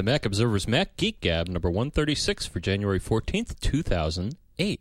The Mac Observer's Mac Geek Gab number 136 for January 14th, 2008.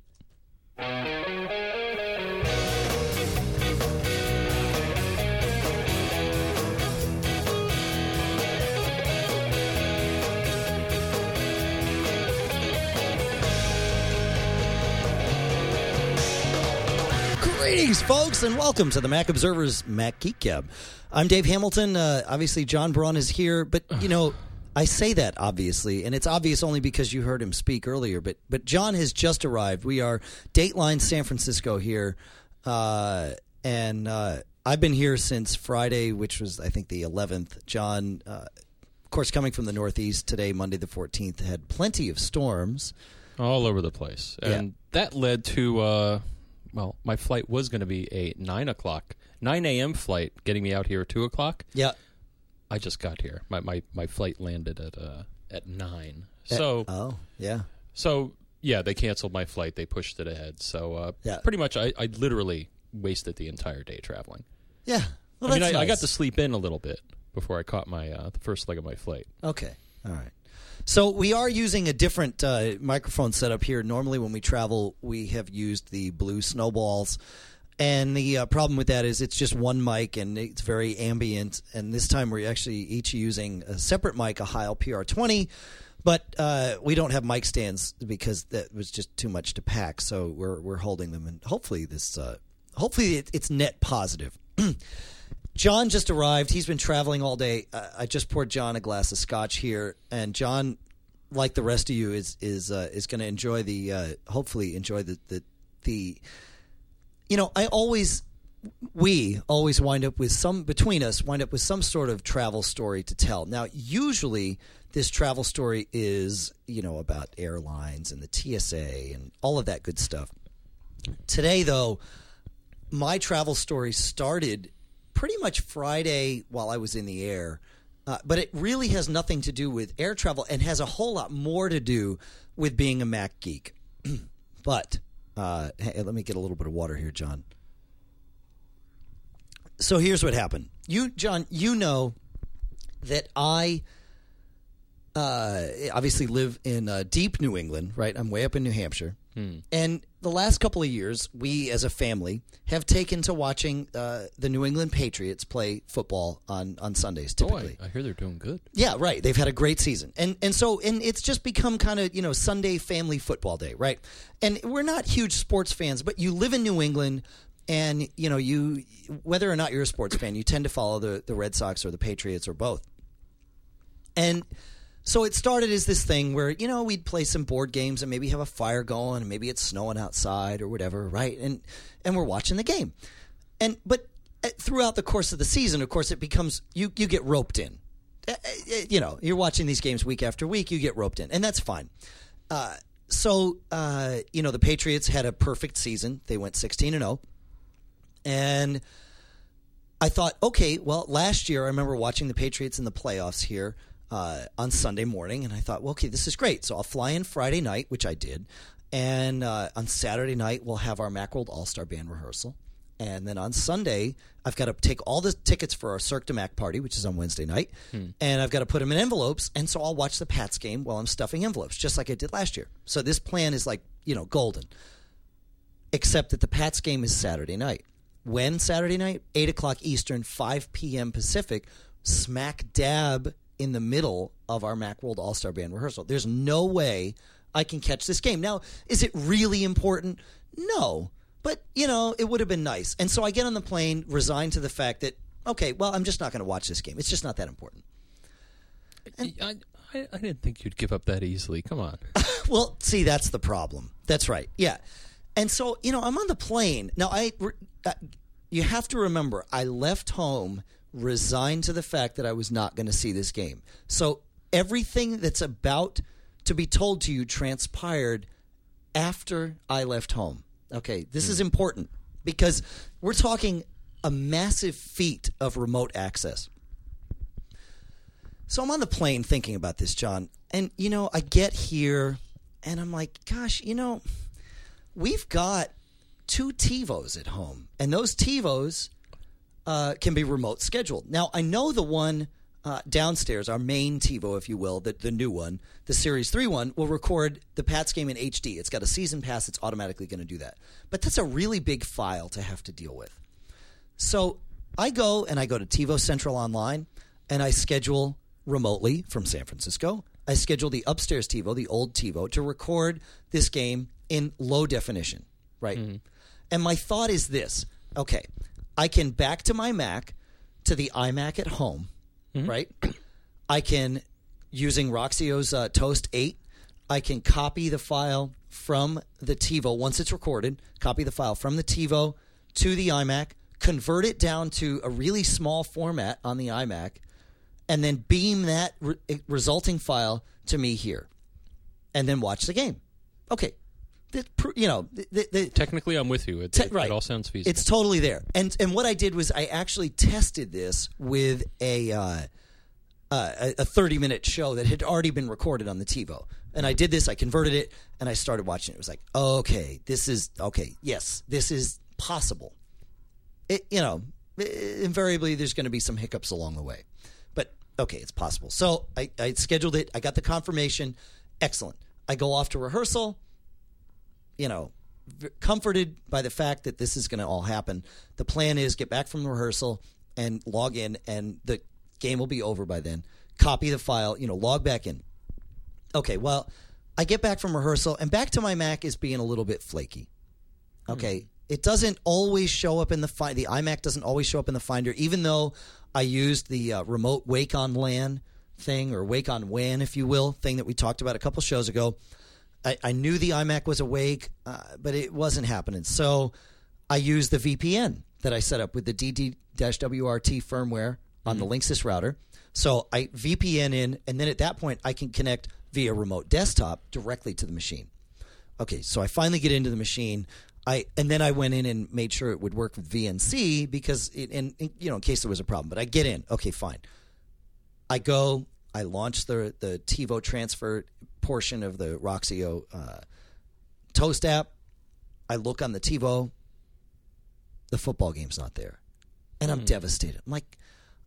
Greetings, folks, and welcome to the Mac Observer's Mac Geek Gab. I'm Dave Hamilton. Uh, obviously, John Braun is here, but you know, I say that obviously, and it's obvious only because you heard him speak earlier. But but John has just arrived. We are Dateline San Francisco here, uh, and uh, I've been here since Friday, which was I think the 11th. John, uh, of course, coming from the Northeast today, Monday the 14th, had plenty of storms. all over the place, and that led to uh, well, my flight was going to be a nine o'clock, nine a.m. flight, getting me out here at two o'clock. Yeah. I just got here. My my, my flight landed at uh, at nine. So Oh, yeah. so yeah, they canceled my flight. They pushed it ahead. So uh, Yeah. pretty much, I, I literally wasted the entire day traveling. Yeah. Well, I mean, I, that's I got to sleep in a little bit before I caught my uh, the first leg of my flight. Okay. All right. So we are using a different uh, microphone setup here. Normally, when we travel, we have used the blue snowballs, and the uh, problem with that is it's just one mic and it's very ambient. And this time, we're actually each using a separate mic, a Heil PR20, but uh, we don't have mic stands because that was just too much to pack. So we're we're holding them, and hopefully this uh, hopefully it, it's net positive. John just arrived. He's been traveling all day. I just poured John a glass of scotch here, and John, like the rest of you, is is uh, is going to enjoy the uh, hopefully enjoy the, the the. You know, I always we always wind up with some between us wind up with some sort of travel story to tell. Now, usually this travel story is you know about airlines and the TSA and all of that good stuff. Today, though, my travel story started pretty much Friday while I was in the air, uh, but it really has nothing to do with air travel and has a whole lot more to do with being a Mac geek. but uh, hey, let me get a little bit of water here, John. So here's what happened. You, John, you know that I uh, obviously live in uh, deep New England, right? I'm way up in New Hampshire. And the last couple of years, we as a family have taken to watching uh, the New England Patriots play football on, on Sundays typically. Oh, I, I hear they're doing good. Yeah, right. They've had a great season, and and so and it's just become kind of you know Sunday family football day, right? And we're not huge sports fans, but you live in New England, and you know you whether or not you're a sports fan, you tend to follow the the Red Sox or the Patriots or both. And so it started as this thing where you know we'd play some board games and maybe have a fire going, and maybe it's snowing outside or whatever, right? And and we're watching the game, and but uh, throughout the course of the season, of course, it becomes you you get roped in. Uh, uh, You know, you're watching these games week after week, you get roped in, and that's fine. Uh, so uh, you know, the Patriots had a perfect season; they went 16 and 0, and I thought, okay, well, last year I remember watching the Patriots in the playoffs here uh, on Sunday morning, and I thought, well, okay, this is great. So I'll fly in Friday night, which I did, and uh, on Saturday night we'll have our Macworld All Star Band rehearsal, and then on Sunday I've got to take all the tickets for our Cirque de Mac party, which is on Wednesday night, and I've got to put them in envelopes, and so I'll watch the Pats game while I'm stuffing envelopes, just like I did last year. So this plan is like you know golden except that the Pats game is Saturday night. When Saturday night? 8 o'clock Eastern, 5 p.m. Pacific, smack dab in the middle of our Macworld All Star Band rehearsal. There's no way I can catch this game. Now, is it really important? No. But, you know, it would have been nice. And so I get on the plane, resigned to the fact that, okay, well, I'm just not going to watch this game. It's just not that important. I, I, I didn't think you'd give up that easily. Come on. Well, see, that's the problem. That's right. Yeah. And so, you know, I'm on the plane. Now, I uh, you have to remember, I left home resigned to the fact that I was not going to see this game. So, everything that's about to be told to you transpired after I left home. Okay, this is hmm. important because we're talking a massive feat of remote access. So I'm on the plane thinking about this, John. And, you know, I get here and I'm like, gosh, you know, we've got two TiVos at home. And those TiVos uh, can be remote scheduled. Now, I know the one uh, downstairs, our main TiVo, if you will, the, the new one, the Series 3 one, will record the Pats game in HD. It's got a season pass, it's automatically going to do that. But that's a really big file to have to deal with. So I go and I go to TiVo Central Online and I schedule remotely from San Francisco. I schedule the upstairs TiVo, the old TiVo, to record this game in low definition, right? And my thought is this okay, I can back to my Mac to the iMac at home, right? I can, using Roxio's uh, Toast 8, I can copy the file from the TiVo once it's recorded, copy the file from the TiVo to the iMac, convert it down to a really small format on the iMac, and then beam that re- resulting file to me here, and then watch the game. Okay, pr- you know, the, the, the, Technically, I'm with you. It, Te- it, right. it all sounds feasible. it's totally there. And and what I did was I actually tested this with a uh, uh, a- a 30 minute show that had already been recorded on the TiVo. And I did this. I converted it, and I started watching it. It was like, okay, this is okay. Yes, this is possible. It you know, invariably there's going to be some hiccups along the way, but okay, it's possible. So I, I scheduled it. I got the confirmation. Excellent. I go off to rehearsal you know, comforted by the fact that this is going to all happen. The plan is get back from rehearsal and log in, and the game will be over by then. Copy the file, you know, log back in. Okay, well, I get back from rehearsal, and back to my Mac is being a little bit flaky. Okay, it doesn't always show up in the find. The iMac doesn't always show up in the Finder, even though I used the uh, remote Wake on LAN thing or Wake on WAN, if you will, thing that we talked about a couple shows ago. I, I knew the iMac was awake, uh, but it wasn't happening. So I used the VPN that I set up with the DD-WRT firmware on the Linksys router. So I VPN in, and then at that point I can connect via remote desktop directly to the machine. Okay, so I finally get into the machine. I and then I went in and made sure it would work with VNC because it, and, and, you know in case there was a problem. But I get in. Okay, fine. I go. I launch the the TiVo transfer portion of the Roxio uh, Toast app. I look on the TiVo. The football game's not there, and I'm devastated. I'm like,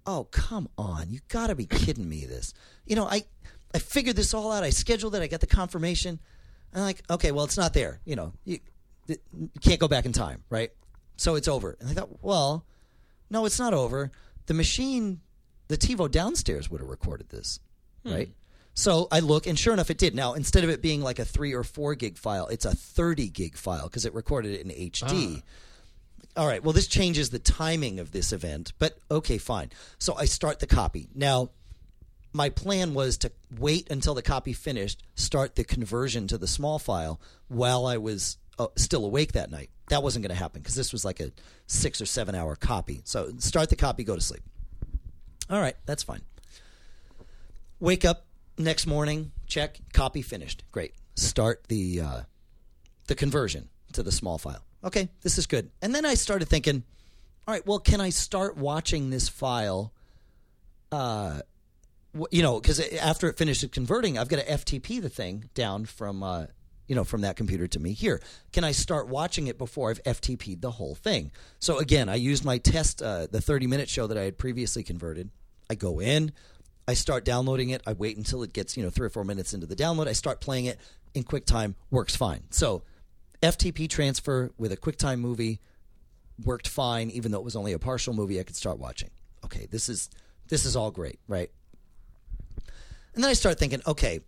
"Oh, come on! You got to be kidding me!" This, you know, I I figured this all out. I scheduled it. I got the confirmation. I'm like, okay, well, it's not there. You know, you, you can't go back in time, right? So it's over. And I thought, well, no, it's not over. The machine, the TiVo downstairs would have recorded this, right? So I look, and sure enough, it did. Now, instead of it being like a three or four gig file, it's a 30 gig file because it recorded it in HD. All right, well, this changes the timing of this event, but okay, fine. So I start the copy. Now, my plan was to wait until the copy finished, start the conversion to the small file while I was uh, still awake that night. That wasn't going to happen because this was like a six or seven hour copy. So start the copy, go to sleep. All right, that's fine. Wake up next morning, check, copy finished. Great. Start the uh, the conversion to the small file. Okay, this is good. And then I started thinking, all right, well, can I start watching this file? Uh, you know, because after it finishes converting, I've got to FTP the thing down from uh, you know from that computer to me here. Can I start watching it before I've FTP'd the whole thing? So again, I used my test, uh, the thirty minute show that I had previously converted. I go in, I start downloading it. I wait until it gets you know three or four minutes into the download. I start playing it in QuickTime. Works fine. So FTP transfer with a QuickTime movie worked fine, even though it was only a partial movie. I could start watching. Okay, this is this is all great, right? And then I start thinking, okay,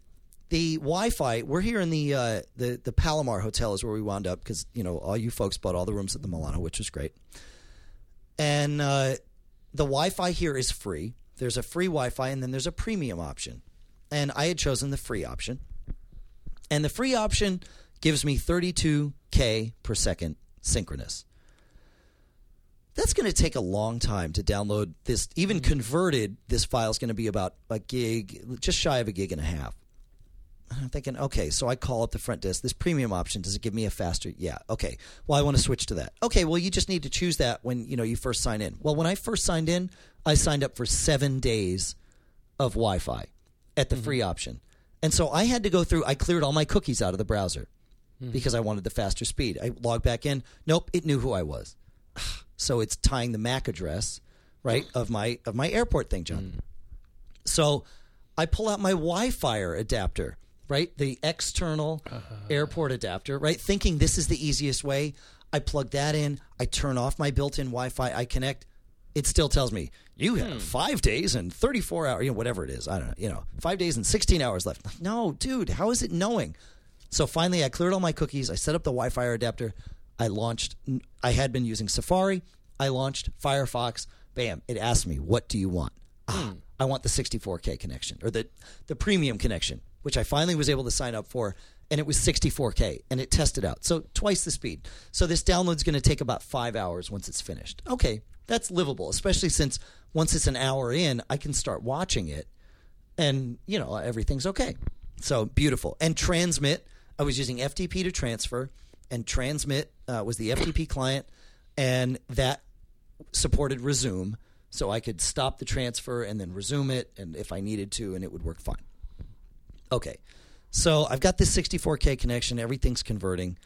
the Wi-Fi. We're here in the uh, the the Palomar Hotel is where we wound up because you know all you folks bought all the rooms at the Milano, which was great. And uh, the Wi-Fi here is free. There's a free Wi-Fi, and then there's a premium option. And I had chosen the free option. And the free option gives me 32k per second synchronous. That's going to take a long time to download this. Even mm-hmm. converted, this file is going to be about a gig, just shy of a gig and a half. I'm thinking, okay, so I call up the front desk. This premium option does it give me a faster? Yeah. Okay. Well, I want to switch to that. Okay. Well, you just need to choose that when you know you first sign in. Well, when I first signed in, I signed up for seven days of Wi-Fi at the mm-hmm. free option, and so I had to go through. I cleared all my cookies out of the browser mm-hmm. because I wanted the faster speed. I logged back in. Nope, it knew who I was. So it's tying the MAC address, right, of my of my airport thing, John. Mm. So I pull out my Wi-Fi adapter, right? The external uh-huh. airport adapter, right? Thinking this is the easiest way. I plug that in. I turn off my built-in Wi-Fi. I connect. It still tells me you have hmm. five days and 34 hours, you know, whatever it is. I don't know, you know, five days and 16 hours left. Like, no, dude, how is it knowing? So finally, I cleared all my cookies. I set up the Wi-Fi adapter. I launched. I had been using Safari. I launched Firefox. Bam! It asked me, "What do you want?" Ah, hmm. I want the 64K connection or the the premium connection, which I finally was able to sign up for, and it was 64K, and it tested out, so twice the speed. So this download's going to take about five hours once it's finished. Okay, that's livable, especially since once it's an hour in, I can start watching it, and you know everything's okay. So beautiful. And transmit, I was using FTP to transfer, and transmit uh, was the FTP client, and that supported resume, so I could stop the transfer and then resume it, and if I needed to, and it would work fine. Okay, so I've got this 64k connection. Everything's converting,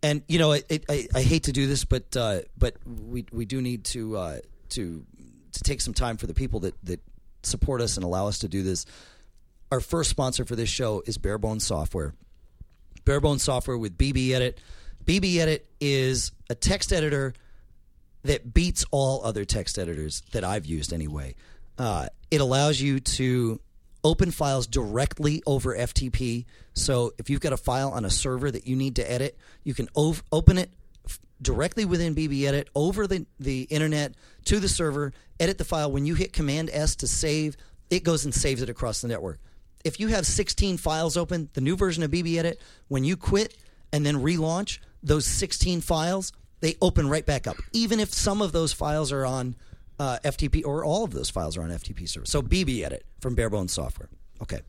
and you know, I, I, I hate to do this, but uh, but we we do need to uh, to to take some time for the people that that support us and allow us to do this. Our first sponsor for this show is Barebones Software. Barebones Software with BB Edit. BB Edit is a text editor that beats all other text editors that I've used anyway. Uh, it allows you to open files directly over FTP. So if you've got a file on a server that you need to edit, you can ov- open it f- directly within BBEdit over the, the internet to the server, edit the file. When you hit Command S to save, it goes and saves it across the network. If you have 16 files open, the new version of BBEdit, when you quit and then relaunch, those 16 files, they open right back up, even if some of those files are on uh, FTP or all of those files are on FTP servers. So BB Edit from Barebones Software. Okay.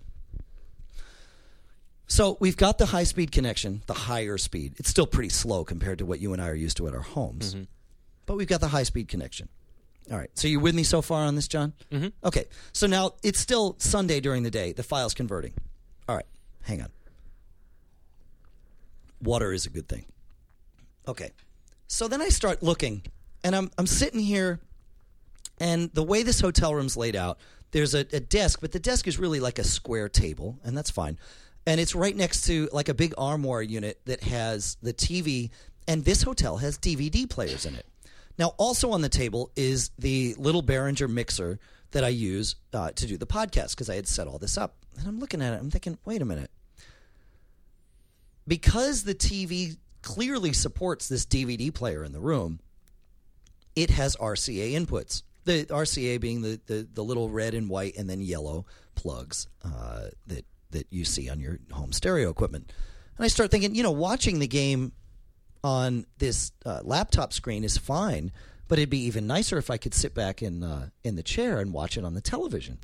So we've got the high speed connection, the higher speed. It's still pretty slow compared to what you and I are used to at our homes, but we've got the high speed connection. All right. So you with me so far on this, John? Mm-hmm. Okay. So now it's still Sunday during the day. The file's converting. All right. Hang on. Water is a good thing. Okay. So then I start looking, and I'm I'm sitting here, and the way this hotel room's laid out, there's a, a desk, but the desk is really like a square table, and that's fine. And it's right next to like a big armoire unit that has the TV, and this hotel has DVD players in it. Now, also on the table is the little Behringer mixer that I use uh, to do the podcast because I had set all this up. And I'm looking at it, I'm thinking, wait a minute. Because the TV clearly supports this DVD player in the room, it has RCA inputs. The RCA being the, the, the little red and white and then yellow plugs uh, that that you see on your home stereo equipment. And I start thinking, you know, watching the game on this uh, laptop screen is fine, but it'd be even nicer if I could sit back in uh, in the chair and watch it on the television.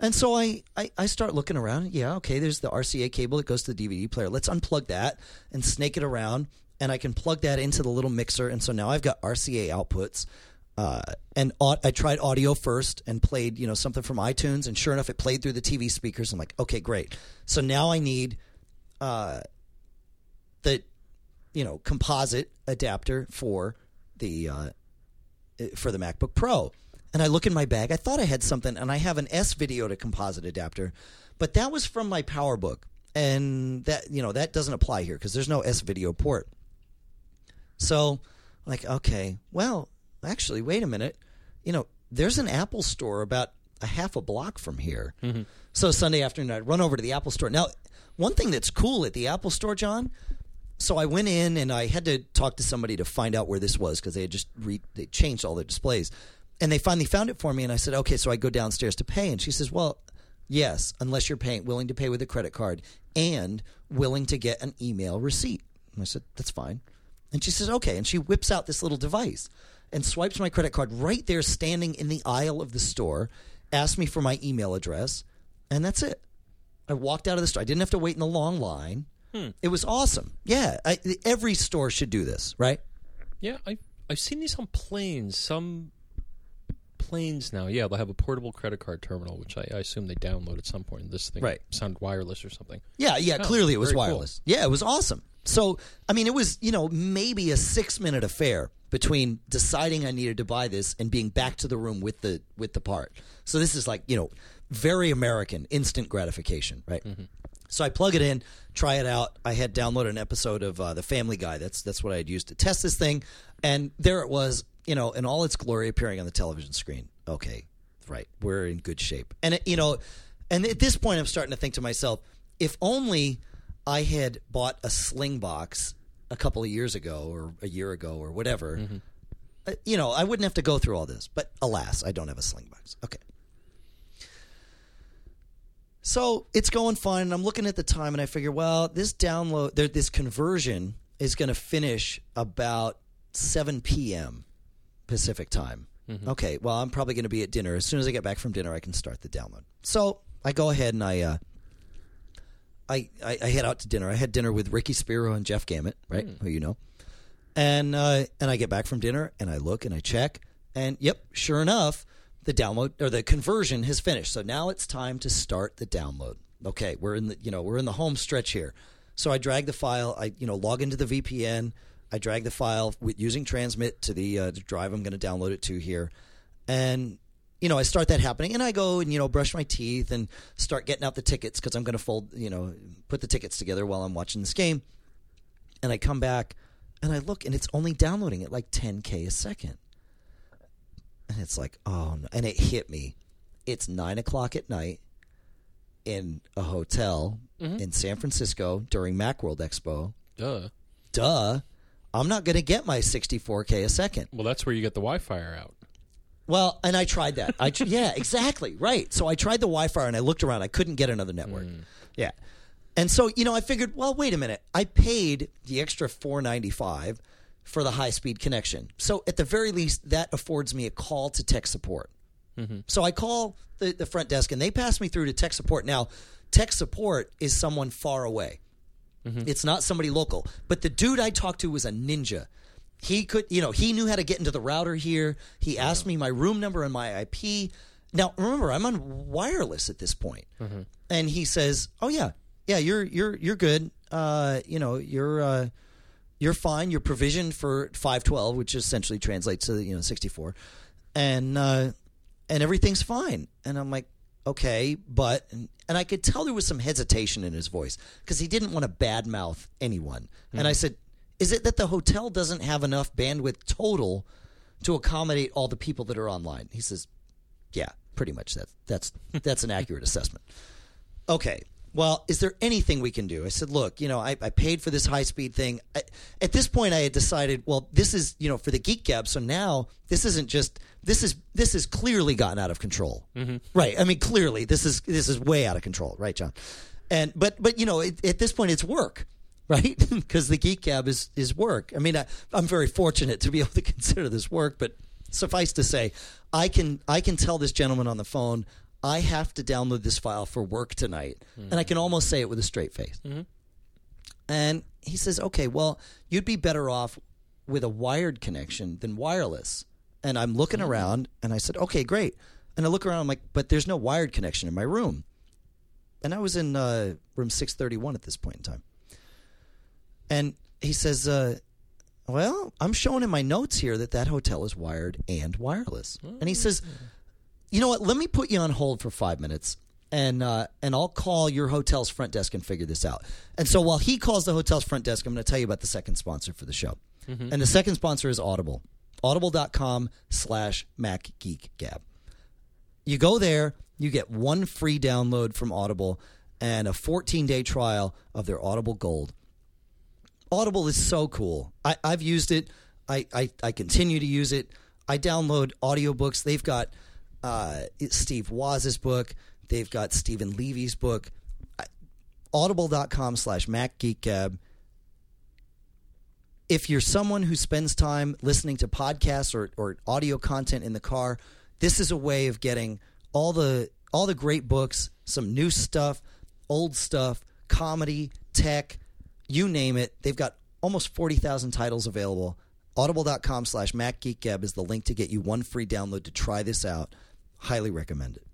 And so I, I, I start looking around. Yeah, okay, there's the RCA cable that goes to the DVD player. Let's unplug that and snake it around, and I can plug that into the little mixer. And so now I've got RCA outputs. Uh, and I tried audio first and played, you know, something from iTunes, and sure enough, it played through the TV speakers. I'm like, okay, great. So now I need uh, the, you know, composite adapter for the uh, for the MacBook Pro. And I look in my bag. I thought I had something, and I have an S video to composite adapter, but that was from my PowerBook, and that you know that doesn't apply here because there's no S video port. So, like, okay, well, actually, wait a minute. You know, there's an Apple store about a half a block from here. Mm-hmm. So Sunday afternoon, I'd run over to the Apple store. Now, one thing that's cool at the Apple store, John. So I went in and I had to talk to somebody to find out where this was because they had just re- they changed all the displays, and they finally found it for me. And I said, okay, so I go downstairs to pay, and she says, well, yes, unless you're paying willing to pay with a credit card and willing to get an email receipt. And I said, that's fine. And she says, okay. And she whips out this little device and swipes my credit card right there, standing in the aisle of the store, asked me for my email address, and that's it. I walked out of the store. I didn't have to wait in the long line. Hmm. It was awesome. Yeah, I, every store should do this, right? Yeah, I I've seen these on planes. Some planes now, yeah, they'll have a portable credit card terminal, which I, I assume they download at some point. This thing Right. sounded wireless or something. Yeah, yeah. Oh, clearly, it was very cool. wireless. Yeah, it was awesome. So, I mean, it was you know maybe a six minute affair between deciding I needed to buy this and being back to the room with the with the part. So this is like you know very American, instant gratification, right? So I plug it in, try it out. I had downloaded an episode of uh, The Family Guy. That's that's what I had used to test this thing, and there it was, you know, in all its glory, appearing on the television screen. Okay, right, we're in good shape, and it, you know, and at this point, I'm starting to think to myself, if only I had bought a Sling box a couple of years ago, or a year ago, or whatever. uh, You know, I wouldn't have to go through all this, but alas, I don't have a sling box. Okay. So it's going fine, and I'm looking at the time, and I figure, well, this download, there, this conversion is going to finish about 7 p.m. Pacific time. Okay, well, I'm probably going to be at dinner. As soon as I get back from dinner, I can start the download. So I go ahead and I, uh, I, I, I head out to dinner. I had dinner with Ricky Spiro and Jeff Gamet, right, who you know, and uh, and I get back from dinner and I look and I check, and yep, sure enough, the download or the conversion has finished. So now it's time to start the download. Okay, we're in the you know we're in the home stretch here. So I drag the file. I you know log into the VPN. I drag the file with using transmit to the, uh, the drive I'm going to download it to here, and you know I start that happening, and I go and you know brush my teeth and start getting out the tickets because I'm going to fold you know put the tickets together while I'm watching this game, and I come back and I look and it's only downloading at like 10k a second. And it's like, oh, no. and it hit me. It's nine o'clock at night in a hotel mm-hmm. in San Francisco during Macworld Expo. Duh. Duh. I'm not going to get my 64K a second. Well, that's where you get the Wi-Fi out. Well, and I tried that. I tr- yeah, exactly right. So I tried the Wi-Fi and I looked around. I couldn't get another network. Mm. Yeah, and so you know, I figured, well, wait a minute. I paid the extra 4.95 for the high-speed connection. So at the very least, that affords me a call to tech support. Mm-hmm. So I call the, the front desk and they pass me through to tech support. Now, tech support is someone far away. Mm-hmm. It's not somebody local. But the dude I talked to was a ninja. He could, you know, he knew how to get into the router here. He asked me my room number and my IP. Now, remember, I'm on wireless at this point. And he says, "Oh yeah. Yeah, you're you're you're good. Uh, you know, you're uh you're fine. You're provisioned for 512, which essentially translates to, you know, 64. And uh and everything's fine. And I'm like, okay, but and, and I could tell there was some hesitation in his voice because he didn't want to badmouth anyone. And I said, is it that the hotel doesn't have enough bandwidth total to accommodate all the people that are online? He says, yeah, pretty much that. That's that's an accurate assessment. Okay. Well, is there anything we can do? I said, look, you know, I, I paid for this high speed thing. I, at this point, I had decided, well, this is, you know, for the Geek Gab. So now this isn't just this is this has clearly gotten out of control, mm-hmm. right? I mean, clearly this is this is way out of control, right, John? And but but you know, it, at this point, it's work, right? Because the Geek Gab is is work. I mean, I, I'm very fortunate to be able to consider this work, but suffice to say, I can I can tell this gentleman on the phone I have to download this file for work tonight, hmm. and I can almost say it with a straight face. Mm-hmm. And he says, "Okay, well, you'd be better off with a wired connection than wireless." And I'm looking hmm. around, and I said, "Okay, great." And I look around, I'm like, "But there's no wired connection in my room." And I was in uh, room 631 at this point in time. And he says, uh, "Well, I'm showing in my notes here that that hotel is wired and wireless." And he says, "You know what? Let me put you on hold for five minutes." And uh, and I'll call your hotel's front desk and figure this out. And so while he calls the hotel's front desk, I'm going to tell you about the second sponsor for the show. And the second sponsor is Audible. Audible.com slash MacGeekGab. You go there, you get one free download from Audible and a 14 day trial of their Audible Gold. Audible is so cool. I, I've used it. I, I, I continue to use it. I download audiobooks. They've got uh, Steve Woz's book. They've got Steven Levy's book. Audible.com slash MacGeekGab. If you're someone who spends time listening to podcasts or, or audio content in the car, this is a way of getting all the all the great books, some new stuff, old stuff, comedy, tech, you name it. They've got almost 40,000 titles available. Audible.com slash MacGeekGab is the link to get you one free download to try this out. Highly recommend it.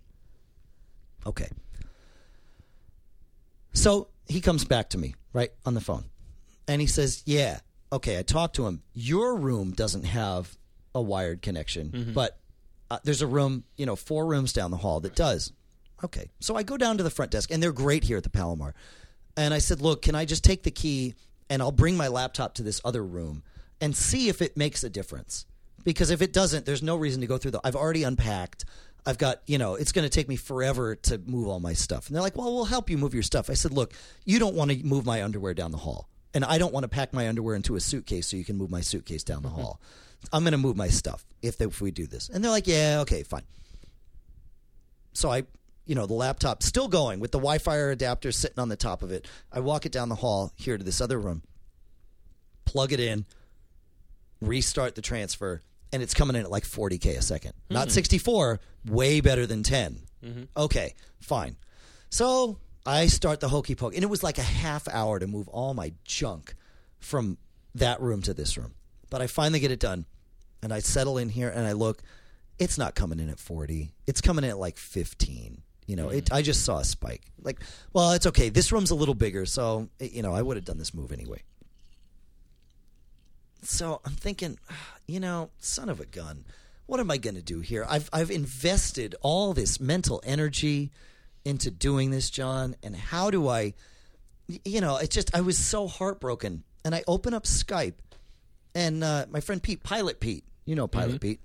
Okay. So he comes back to me, right, on the phone. And he says, Yeah, okay, I talked to him. Your room doesn't have a wired connection, but uh, there's a room, you know, four rooms down the hall that does. Okay. So I go down to the front desk, and they're great here at the Palomar. And I said, look, can I just take the key and I'll bring my laptop to this other room and see if it makes a difference? Because if it doesn't, there's no reason to go through the. I've already unpacked. I've got, you know, it's going to take me forever to move all my stuff. And they're like, well, we'll help you move your stuff. I said, look, you don't want to move my underwear down the hall. And I don't want to pack my underwear into a suitcase so you can move my suitcase down the mm-hmm. hall. I'm going to move my stuff if, if we do this. And they're like, yeah, okay, fine. So I, you know, the laptop still going with the Wi Fi adapter sitting on the top of it. I walk it down the hall here to this other room, plug it in, restart the transfer, and it's coming in at like 40K a 2nd hmm. Not 64, way better than 10. Mm-hmm. Okay, fine. So I start the hokey poke, and it was like a half hour to move all my junk from that room to this room. But I finally get it done, and I settle in here and I look. It's not coming in at 40. It's coming in at like 15. You know, it, I just saw a spike. Like, well, it's okay. This room's a little bigger, so you know, I would have done this move anyway. So I'm thinking, you know, son of a gun, what am I going to do here? I've I've invested all this mental energy into doing this, John, and how do I, you know, it just I was so heartbroken, and I open up Skype, and uh, my friend Pete, Pilot Pete, you know Pilot Pete,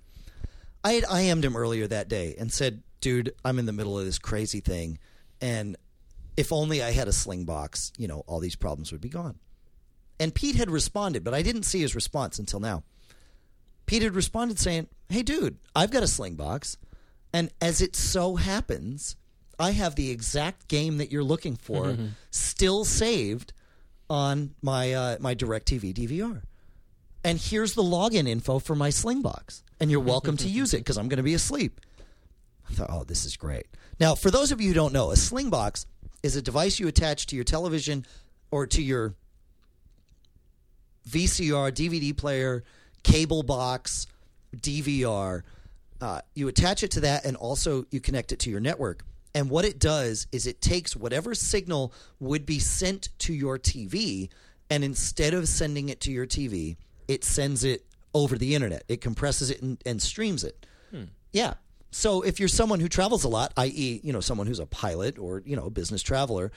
I had IM'd him earlier that day and said, dude, I'm in the middle of this crazy thing, and if only I had a sling box, you know, all these problems would be gone. And Pete had responded, but I didn't see his response until now. Pete had responded saying, Hey, dude, I've got a sling box. And as it so happens, I have the exact game that you're looking for still saved on my uh, my DirecTV DVR. And here's the login info for my sling box. And you're welcome to use it because I'm going to be asleep. I thought, oh, this is great. Now, for those of you who don't know, a sling box is a device you attach to your television or to your VCR, DVD player, cable box, DVR. Uh, you attach it to that, and also you connect it to your network. And what it does is it takes whatever signal would be sent to your TV, and instead of sending it to your TV, it sends it over the internet. It compresses it and, and streams it. Yeah. So if you're someone who travels a lot, i.e., you know, someone who's a pilot or you know, a business traveler,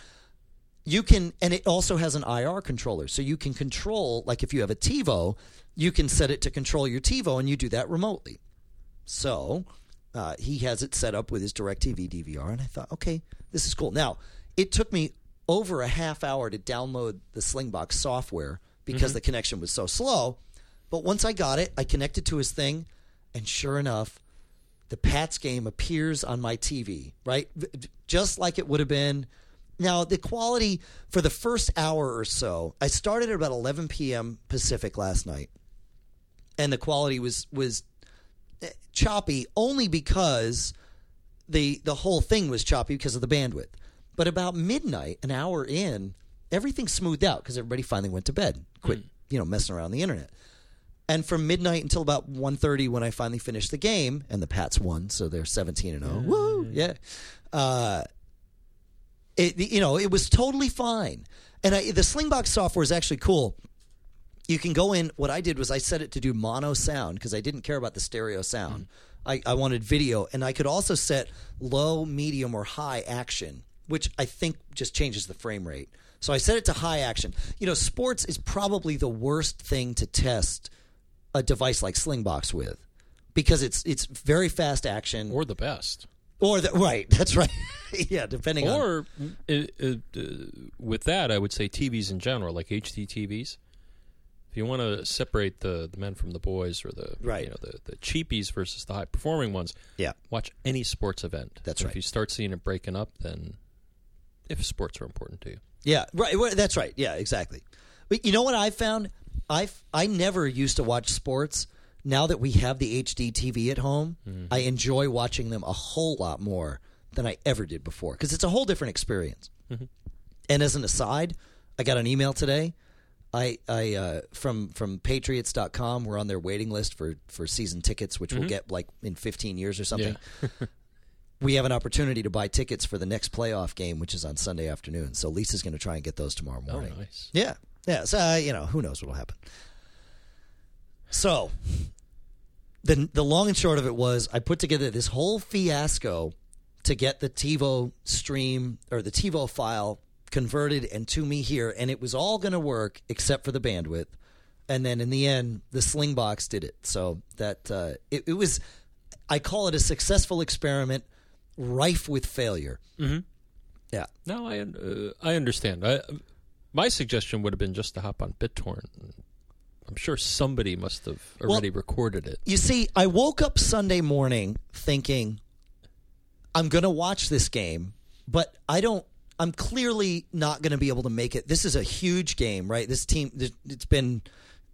you can and it also has an IR controller. So you can control like if you have a TiVo you can set it to control your TiVo and you do that remotely. So uh, he has it set up with his DirecTV DVR and I thought okay this is cool. Now it took me over a half hour to download the Slingbox software because the connection was so slow. But once I got it I connected to his thing and sure enough the Pats game appears on my TV, right? Just like it would have been. Now, the quality for the first hour or so, I started at about 11 p.m. Pacific last night, and the quality was was eh, choppy only because the the whole thing was choppy because of the bandwidth. But about midnight, an hour in, everything smoothed out because everybody finally went to bed, quit you know messing around the internet. And from midnight until about 1.30 when I finally finished the game, and the Pats won, so they're 17 and 0. Woo! Yeah. Uh, it, you know, it was totally fine. And I, the Slingbox software is actually cool. You can go in. What I did was I set it to do mono sound because I didn't care about the stereo sound. I, I wanted video, and I could also set low, medium, or high action, which I think just changes the frame rate. So I set it to high action. You know, sports is probably the worst thing to test a device like Slingbox with because it's it's very fast action or the best. or the, right. That's right. yeah, depending on Or uh, uh, uh, with that, I would say TVs in general, like HD TVs. If you want to separate the, the men from the boys, or the Right. you know the, the cheapies versus the high performing ones, yeah. watch any sports event. That's If right. If you start seeing it breaking up, then if sports are important to you, Yeah, right. That's right. Yeah, exactly. But you know what I found? I I never used to watch sports. Now that we have the HD TV at home, mm-hmm. I enjoy watching them a whole lot more than I ever did before because it's a whole different experience. Mm-hmm. And as an aside, I got an email today. I, I uh, from from patriots.com we're on their waiting list for, for season tickets which we'll mm-hmm. get like in 15 years or something. we have an opportunity to buy tickets for the next playoff game, which is on Sunday afternoon. So Lisa's going to try and get those tomorrow morning. oh morning. nice. Yeah, yeah. So uh, you know, who knows what'll happen. So the the long and short of it was, I put together this whole fiasco to get the TiVo stream or the TiVo file converted and to me here, and it was all going to work except for the bandwidth. And then in the end, the Slingbox did it. So that uh, it, it was, I call it a successful experiment, rife with failure. Mm-hmm. Yeah. No, I uh, I understand. I, my suggestion would have been just to hop on BitTorrent. I'm sure somebody must have already Well, recorded it. You see, I woke up Sunday morning thinking, I'm going to watch this game, but I don't. I'm clearly not going to be able to make it. This is a huge game, right? This team, it's been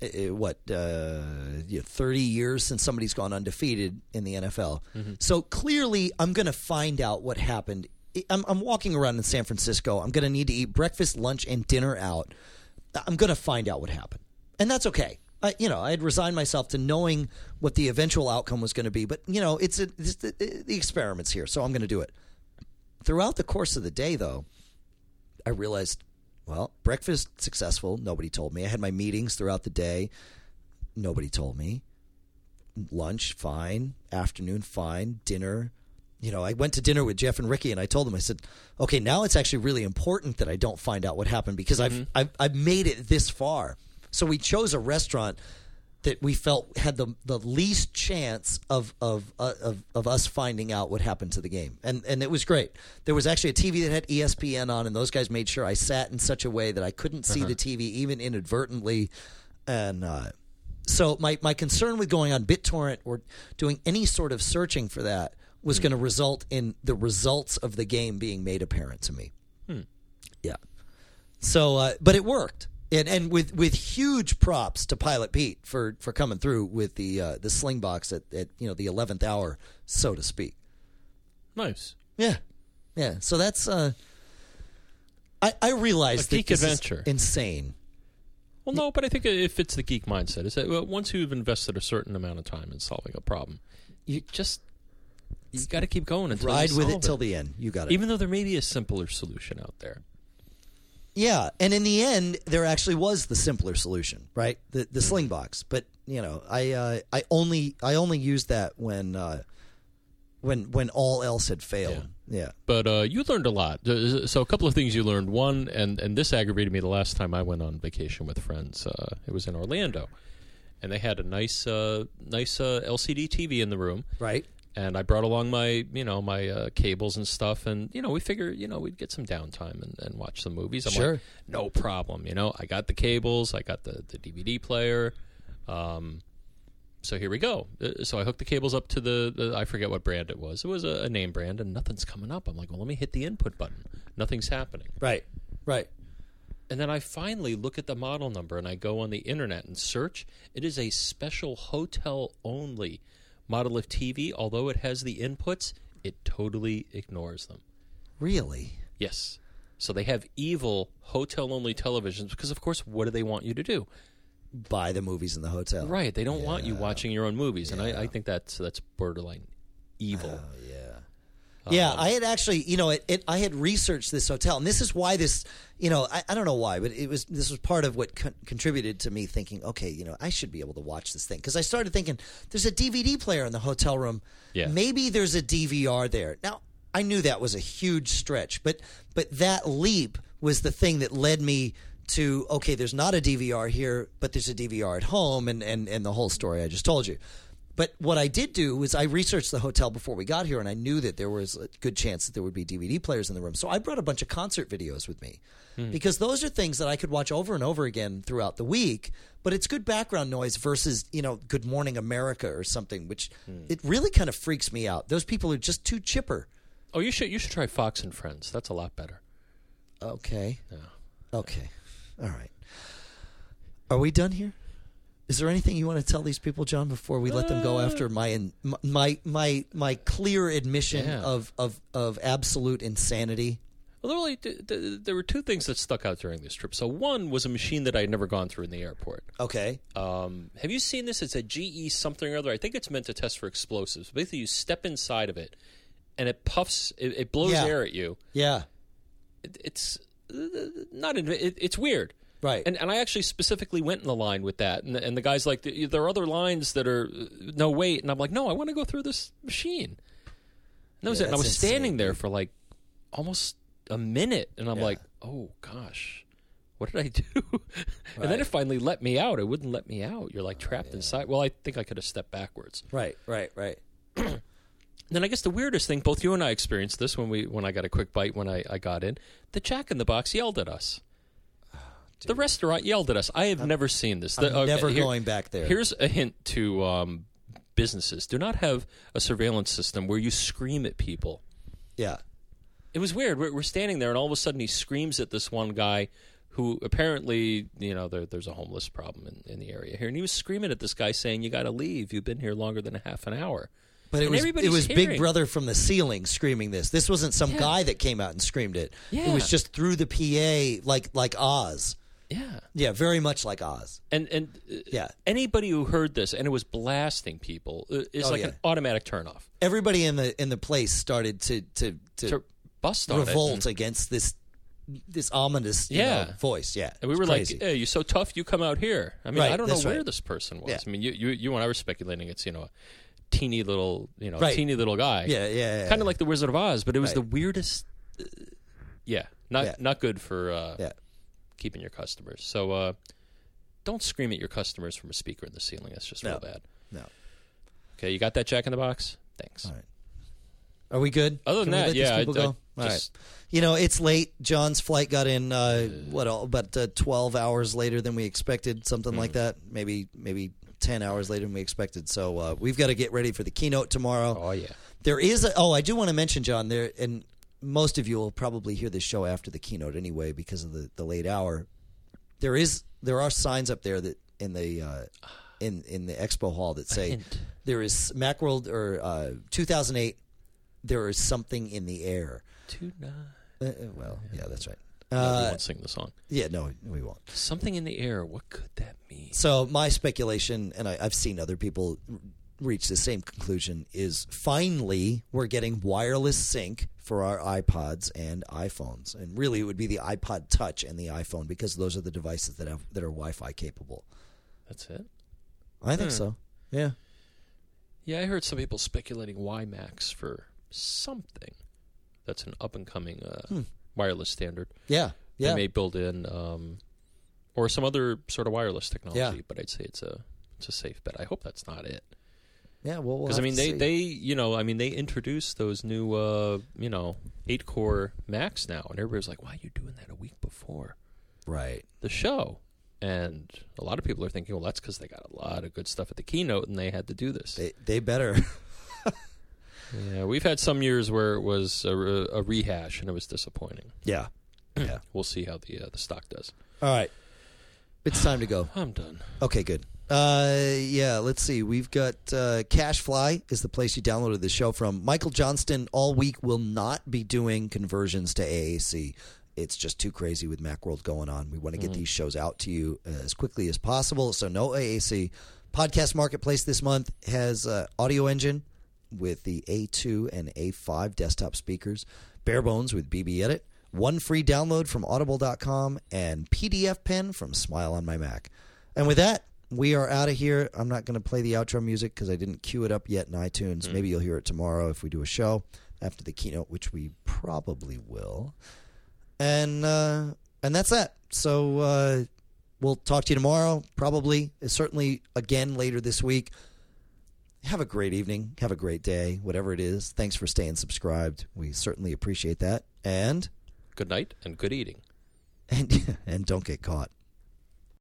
uh, uh, what uh, you know, 30 years since somebody's gone undefeated in the NFL. So clearly, I'm going to find out what happened. I'm, I'm walking around in San Francisco. I'm going to need to eat breakfast, lunch, and dinner out. I'm going to find out what happened, and that's okay. I, you know, I had resigned myself to knowing what the eventual outcome was going to be. But you know, it's, a, it's the, the experiments here, so I'm going to do it. Throughout the course of the day, though, I realized, well, breakfast successful. Nobody told me. I had my meetings throughout the day. Nobody told me. Lunch, fine. Afternoon, fine. Dinner. You know, I went to dinner with Jeff and Ricky, and I told them, I said, "Okay, now it's actually really important that I don't find out what happened because I've, I've I've made it this far." So we chose a restaurant that we felt had the the least chance of of uh, of of us finding out what happened to the game, and and it was great. There was actually a TV that had ESPN on, and those guys made sure I sat in such a way that I couldn't see the TV even inadvertently, and. Uh, so my, my concern with going on BitTorrent or doing any sort of searching for that was going to result in the results of the game being made apparent to me. Yeah. So, uh, but it worked, and and with with huge props to Pilot Pete for for coming through with the uh, the sling box at, at you know the eleventh hour, so to speak. Nice. Yeah, yeah. So that's uh, I I realize A geek adventure. insane. Well, no, but I think it fits the geek mindset. Is that once you've invested a certain amount of time in solving a problem, you just you got to keep going until Ride with it solve till the end. You got it. Even though there may be a simpler solution out there. Yeah, and in the end, there actually was the simpler solution, right? The the sling box. But you know, I uh, I only I only used that when uh, when when all else had failed. Yeah. But uh, you learned a lot. Uh, So a couple of things you learned. One, and and this aggravated me the last time I went on vacation with friends. Uh, it was in Orlando, and they had a nice uh, nice uh, LCD TV in the room. Right. And I brought along my you know my uh, cables and stuff, and you know we figure you know we'd get some downtime and, and watch some movies. I'm Sure. like, no problem. You know, I got the cables, I got the the DVD player. Um, so here we go. Uh, So I hooked the cables up to the, the I forget what brand it was. It was a, a name brand, and nothing's coming up. I'm like, well, let me hit the input button. Nothing's happening. Right. Right. And then I finally look at the model number and I go on the internet and search. It is a special hotel only model of TV. Although it has the inputs, it totally ignores them. Really. Yes. So they have evil hotel only televisions because, of course, what do they want you to do? Buy the movies in the hotel. Right. They don't want you watching your own movies. And I, I think that's, that's borderline evil. Oh, yeah, Uh-huh. I had actually, you know, it, it, I had researched this hotel, and this is why this, you know, I, I don't know why, but it was this was part of what con- contributed to me thinking, okay, you know, I should be able to watch this thing because I started thinking, there's a DVD player in the hotel room, Yeah. maybe there's a DVR there. Now, I knew that was a huge stretch, but but that leap was the thing that led me to okay, there's not a DVR here, but there's a DVR at home, and and and the whole story I just told you. But what I did do was I researched the hotel before we got here, and I knew that there was a good chance that there would be DVD players in the room. So I brought a bunch of concert videos with me hmm. because those are things that I could watch over and over again throughout the week. But it's good background noise versus you know Good Morning America or something, which hmm. it really kind of freaks me out. Those people are just too chipper. Oh, you should you should try Fox and Friends. That's a lot better. Okay. Okay. All right. Are we done here? Is there anything you want to tell these people, John, before we let them go after my my my my clear admission Yeah. of, of of absolute insanity? Well, there, th- th- there were two things that stuck out during this trip. So one was a machine that I had never gone through in the airport. Okay. Um, have you seen this? It's a GE something or other. I think it's meant to test for explosives. Basically, you step inside of it, and it puffs. It, it blows Yeah. air at you. Yeah. It, it's uh, not. It, it's weird. Right. And and I actually specifically went in the line with that, and the, and the guy's like, there are other lines that are uh, no wait, and I'm like, no, I want to go through this machine. And that was Yeah, it. And I was standing there for like almost a minute, and I'm Yeah. like, oh gosh, what did I do? and then it finally let me out. It wouldn't let me out. You're like trapped inside. Well, I think I could have stepped backwards. Right, right, right. Then I guess the weirdest thing, both you and I experienced this when we when I got a quick bite when I, I got in. The Jack in the Box yelled at us. The restaurant yelled at us. I have never seen this. I'm okay, never here- going back there. Here's a hint to um, businesses: do not have a surveillance system where you scream at people. yeah. It was weird. We're, we're standing there, and all of a sudden, he screams at this one guy who apparently, you know, there, there's a homeless problem in, in the area here, and he was screaming at this guy saying, "You got to leave. You've been here longer than a half an hour." But it And was it was Big. Brother from the ceiling screaming this. This wasn't some Yeah. guy that came out and screamed it. It was just through the PA, like like Oz. Yeah, Yeah, very much like Oz. and and uh, Yeah. anybody who heard this and it was blasting people uh, is Oh, like yeah. an automatic turnoff. Everybody in the in the place started to to to, To bust on it. revolt against this this ominous you Yeah. know, voice. Yeah, And we It's were crazy. like, "Hey, you're so tough. You come out here." I mean, Right, I don't know that's where right. this person was. Yeah. I mean, you, you you and I were speculating it's you know a teeny little you know Right. teeny little guy. yeah, yeah, yeah. kind of like the Wizard of Oz, but it was Right. the weirdest. uh, yeah, not Yeah. not good for uh, Yeah. Keeping your customers. So uh, don't scream at your customers from a speaker in the ceiling. That's just real bad. No. Okay, you got that Jack in the Box. Thanks. All right. Are we good? Other than Can that, yeah, I- people I go? All right. You know, it's late. John's flight got in uh, what about uh, twelve hours later than we expected, something like Hmm. that. Maybe maybe ten hours later than we expected. So uh, we've got to get ready for the keynote tomorrow. Oh yeah. There is a, oh, I do want to mention John there, and most of you will probably hear this show after the keynote anyway because of the, the late hour. There is there are signs up there that in the uh, in in the expo hall that say there is Macworld or uh, 2008. There is something in the air. Tonight. Uh, uh, well, yeah, that's right. No, we Uh, won't sing the song. yeah, no, we won't. Something in the air. What could that mean? So my speculation, and I, I've seen other people reach the same conclusion, is finally we're getting wireless sync for our iPods and iPhones, and really it would be the iPod Touch and the iPhone because those are the devices that have that are Wi-Fi capable. That's it. I think Hmm. so. Yeah. Yeah, I heard some people speculating WiMAX for something. That's an up and coming uh, Hmm. wireless standard. Yeah. Yeah. They may build in, um, or some other sort of wireless technology. Yeah. But I'd say it's a it's a safe bet. I hope that's not it. Yeah. Well, Because I mean, they, they you know I mean they introduced those new uh, you know eight core Macs now, and everybody's like, "Why are you doing that a week before right. the show?" And a lot of people are thinking, "Well, that's because they got a lot of good stuff at the keynote, and they had to do this." They they better. Yeah, we've had some years where it was a, a rehash, and it was disappointing. yeah. Yeah. We'll see how the uh, the stock does. All right. It's time to go. I'm done. Okay, good. Uh, yeah, let's see. We've got uh, CacheFly is the place you downloaded the show from. Michael Johnston all week will not be doing conversions to AAC. It's just too crazy with Macworld going on. We want to get these shows out to you as quickly as possible. So no AAC. Podcast Marketplace this month has uh, Audioengine with the A2 and A5 desktop speakers, Bare Bones with BBEdit, one free download from audible.com, and PDFpen from Smile on My Mac. And with that, we are out of here. I'm not going to play the outro music because I didn't queue it up yet in iTunes. Maybe you'll hear it tomorrow if we do a show after the keynote, which we probably will. And uh, and that's that. So uh, we'll talk to you tomorrow, probably, certainly again later this week. Have a great evening. Have a great day, whatever it is. Thanks for staying subscribed. We certainly appreciate that. And Good night and good eating. and and don't get caught.